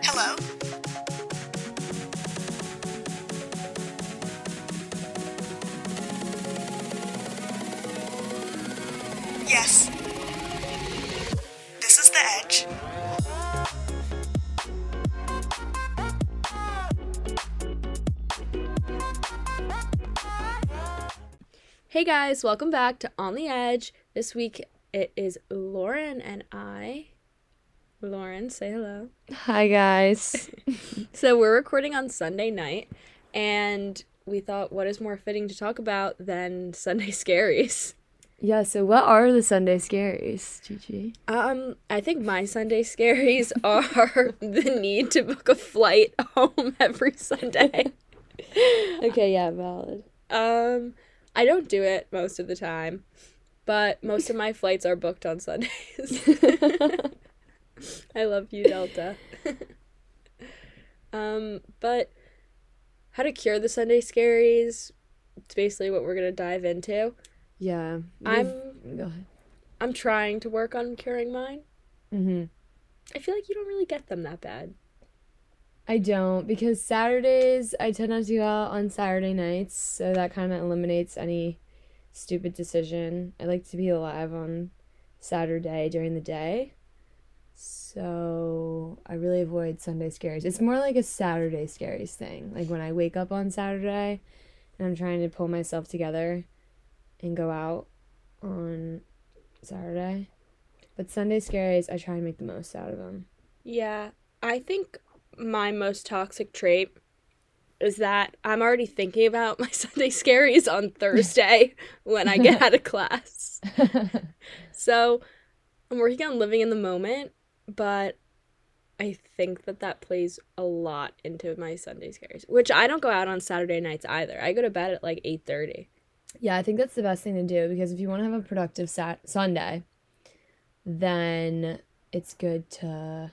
Hello? Yes. This is the edge. Hey guys, welcome back to On the Edge. This week it is Lauren and I. Lauren, say hello. Hi guys. So we're recording on Sunday night, and we thought, what is more fitting to talk about than Sunday scaries? yeah, so what are the Sunday scaries, Gigi? Um, I think my Sunday scaries are the need to book a flight home every Sunday. Okay, yeah, valid. Um, I don't do it most of the time, but most of my flights are booked on Sundays. I love you, Delta. um, but how to cure the Sunday scaries? It's basically what we're gonna dive into. Yeah. I'm Go ahead. I'm trying to work on curing mine. Mm-hmm. I feel like you don't really get them that bad. I don't because Saturdays I tend not to go out on Saturday nights, so that kind of eliminates any stupid decision. I like to be alive on Saturday during the day. So I really avoid Sunday scaries. It's more like a Saturday scaries thing. Like when I wake up on Saturday and I'm trying to pull myself together and go out on Saturday. But Sunday scaries, I try and make the most out of them. Yeah, I think my most toxic trait is that I'm already thinking about my Sunday scaries on Thursday when I get out of class. So I'm working on living in the moment, but I think that that plays a lot into my Sunday scaries, which I don't go out on Saturday nights either. I go to bed at like 8:30. Yeah, I think that's the best thing to do because if you want to have a productive sat- Sunday, then it's good to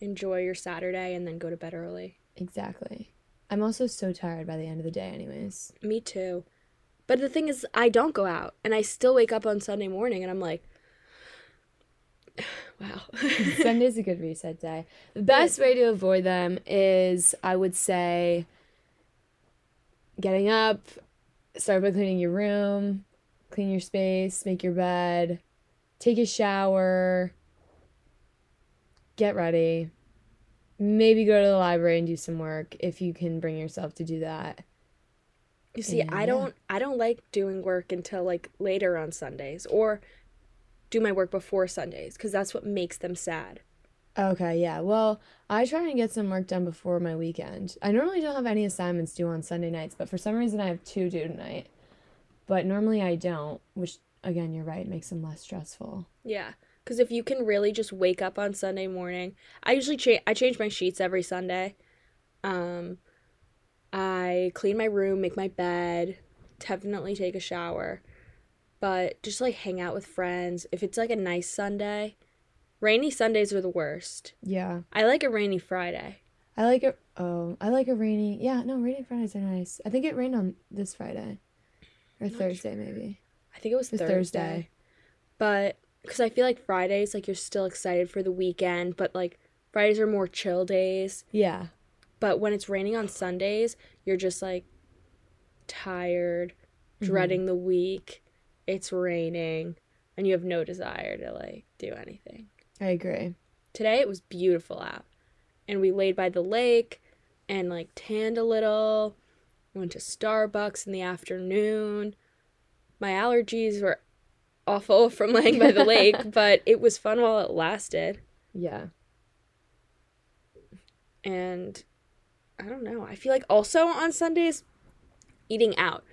Enjoy your Saturday and then go to bed early. exactly. I'm also so tired by the end of the day, anyways. Me too. But the thing is, I don't go out, and I still wake up on Sunday morning, and I'm like, wow. Sunday's a good reset day. The best way to avoid them is, I would say, getting up, start by cleaning your room, clean your space, make your bed, take a shower, get ready, maybe go to the library and do some work if you can bring yourself to do that. You see, And, I don't I don't like doing work until like later on Sundays or do my work before Sundays cuz that's what makes them sad. Okay, yeah. Well, I try and get some work done before my weekend. I normally don't have any assignments due on Sunday nights, but for some reason I have two due tonight. But normally I don't, which again, you're right, makes them less stressful. Yeah. Cuz if you can really just wake up on Sunday morning, I usually change. I change my sheets every Sunday. Um I clean my room, make my bed, definitely take a shower. But just like hang out with friends. If it's like a nice Sunday, rainy Sundays are the worst. Yeah. I like a rainy Friday. I like it. Oh, I like a rainy. Yeah, no, rainy Fridays are nice. I think it rained on this Friday or Thursday, maybe. I think it was It was Thursday. Thursday. But because I feel like Fridays, like you're still excited for the weekend, but like Fridays are more chill days. Yeah. But when it's raining on Sundays, you're just like tired, Mm-hmm. dreading the week. It's raining, and you have no desire to like do anything. I agree. Today it was beautiful out, and we laid by the lake and like tanned a little. Went to Starbucks in the afternoon. My allergies were awful from laying by the lake, but it was fun while it lasted. Yeah. And I don't know. I feel like also on Sundays, eating out.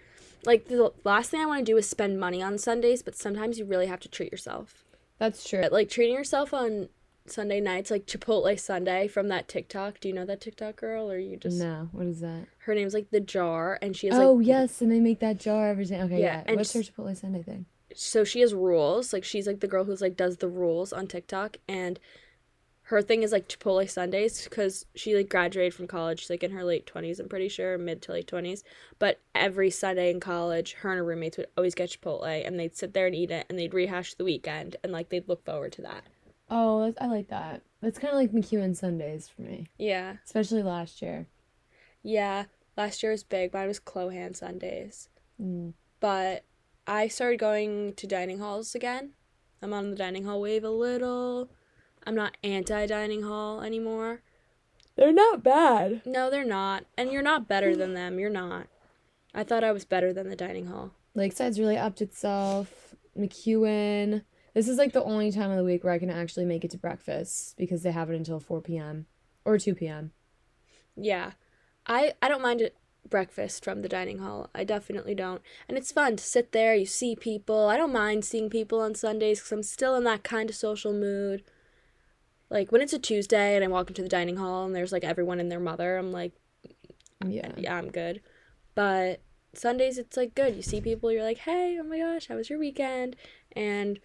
Like the last thing I want to do is spend money on Sundays, but sometimes you really have to treat yourself. That's true. Like treating yourself on Sunday nights, like Chipotle Sunday from that TikTok. Do you know that TikTok girl, or you just? No, what is that? Her name's like the Jar, and she has oh, like yes, and they make that jar every day. Okay, Yeah, yeah. and What's her Chipotle Sunday thing? so she has rules. Like she's like the girl who's like does the rules on TikTok, and her thing is like Chipotle Sundays because she like graduated from college. She's like in her late twenties, I'm pretty sure, mid to late twenties. But every Sunday in college, her and her roommates would always get Chipotle, and they'd sit there and eat it, and they'd rehash the weekend, and like they'd look forward to that. Oh, I like that. That's kind of like McEwen Sundays for me, Yeah. especially last year. Yeah. Last year was big. Mine was Clohan Sundays. Mm. But I started going to dining halls again. I'm on the dining hall wave a little. I'm not anti dining hall anymore. They're not bad. No, they're not. And you're not better than mm. them. You're not. I thought I was better than the dining hall. Lakeside's really upped itself. McEwen. This is like the only time of the week where I can actually make it to breakfast because they have it until 4 p.m. or 2 p.m. Yeah. I, I don't mind it breakfast from the dining hall. I definitely don't. And it's fun to sit there, you see people. I don't mind seeing people on Sundays because I'm still in that kind of social mood. Like when it's a Tuesday and I walk into the dining hall and there's like everyone and their mother, I'm like, Yeah. yeah, I'm good. But Sundays, it's like good. You see people, you're like, hey, oh my gosh, how was your weekend? And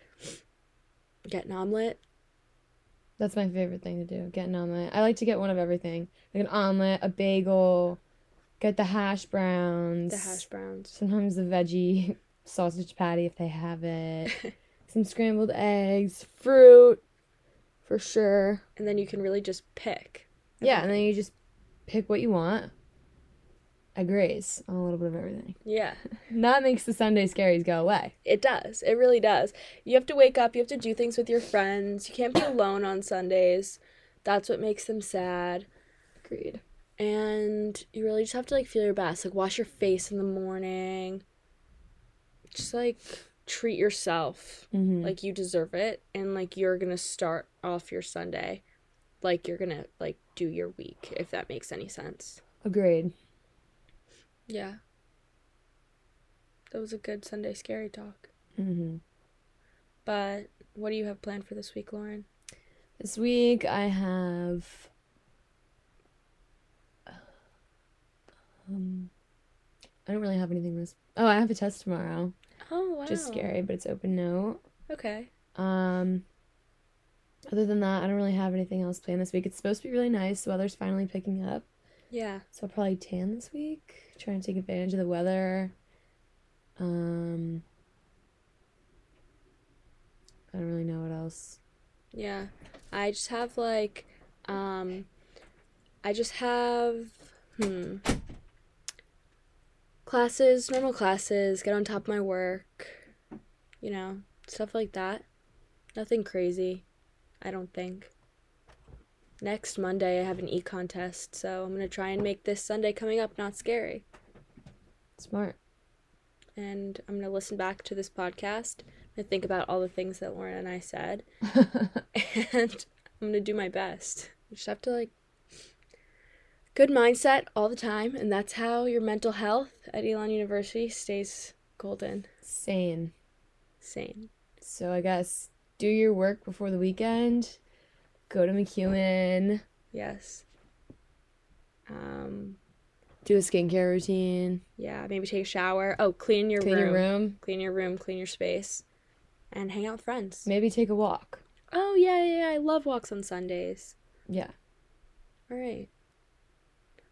get an omelet. That's my favorite thing to do. Get an omelet. I like to get one of everything. Like an omelet, a bagel, get the hash browns. The hash browns. Sometimes the veggie sausage patty if they have it. Some scrambled eggs, fruit, for sure. And then you can really just pick. Yeah, and then you just pick what you want. I graze on a little bit of everything. Yeah. That makes the Sunday scaries go away. It does. It really does. You have to wake up, you have to do things with your friends. You can't be alone on Sundays. That's what makes them sad. Agreed. And you really just have to like feel your best. Like wash your face in the morning. Just like treat yourself Mm-hmm. like you deserve it and like you're to start off your Sunday like you're to like do your week if that makes any sense. Agreed. Yeah. That was a good Sunday scary talk. Mm-hmm. But what do you have planned for this week, Lauren? This week I have. Um, I don't really have anything this. Oh, I have a test tomorrow. Wow. Just scary, but it's open note. Okay. Um. Other than that, I don't really have anything else planned this week. It's supposed to be really nice. The weather's finally picking up, Yeah. so I'll probably tan this week. Trying to take advantage of the weather. Um. I don't really know what else. Yeah. I just have like um I just have hmm classes, normal classes, get on top of my work, you know, stuff like that. Nothing crazy, I don't think. Next Monday I have an econ test, so I'm going to try and make this Sunday coming up not scary. Smart. And I'm going to listen back to this podcast and think about all the things that Lauren and I said. and I'm gonna do my best. You just have to like good mindset all the time, and that's how your mental health at Elon University stays golden, Sane. sane. So I guess do your work before the weekend. Go to McEwen. Yes. Um. Do a skincare routine. Yeah. Maybe take a shower. Oh, clean your Clean room. your room. Clean your room. Clean your space, and hang out with friends. Maybe take a walk. Oh yeah, yeah. yeah. I love walks on Sundays. Yeah. All right.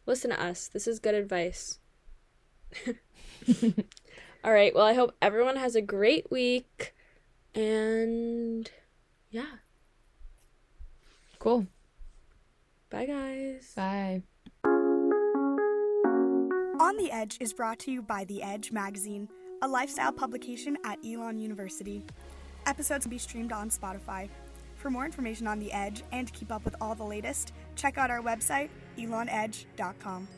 Listen to us. This is good advice. All right. Well, I hope everyone has a great week. And yeah. Cool. Bye, guys. Bye. On the Edge is brought to you by The Edge magazine, a lifestyle publication at Elon University. Episodes can be streamed on Spotify. For more information on The Edge and to keep up with all the latest, check out our website, elonedge.com.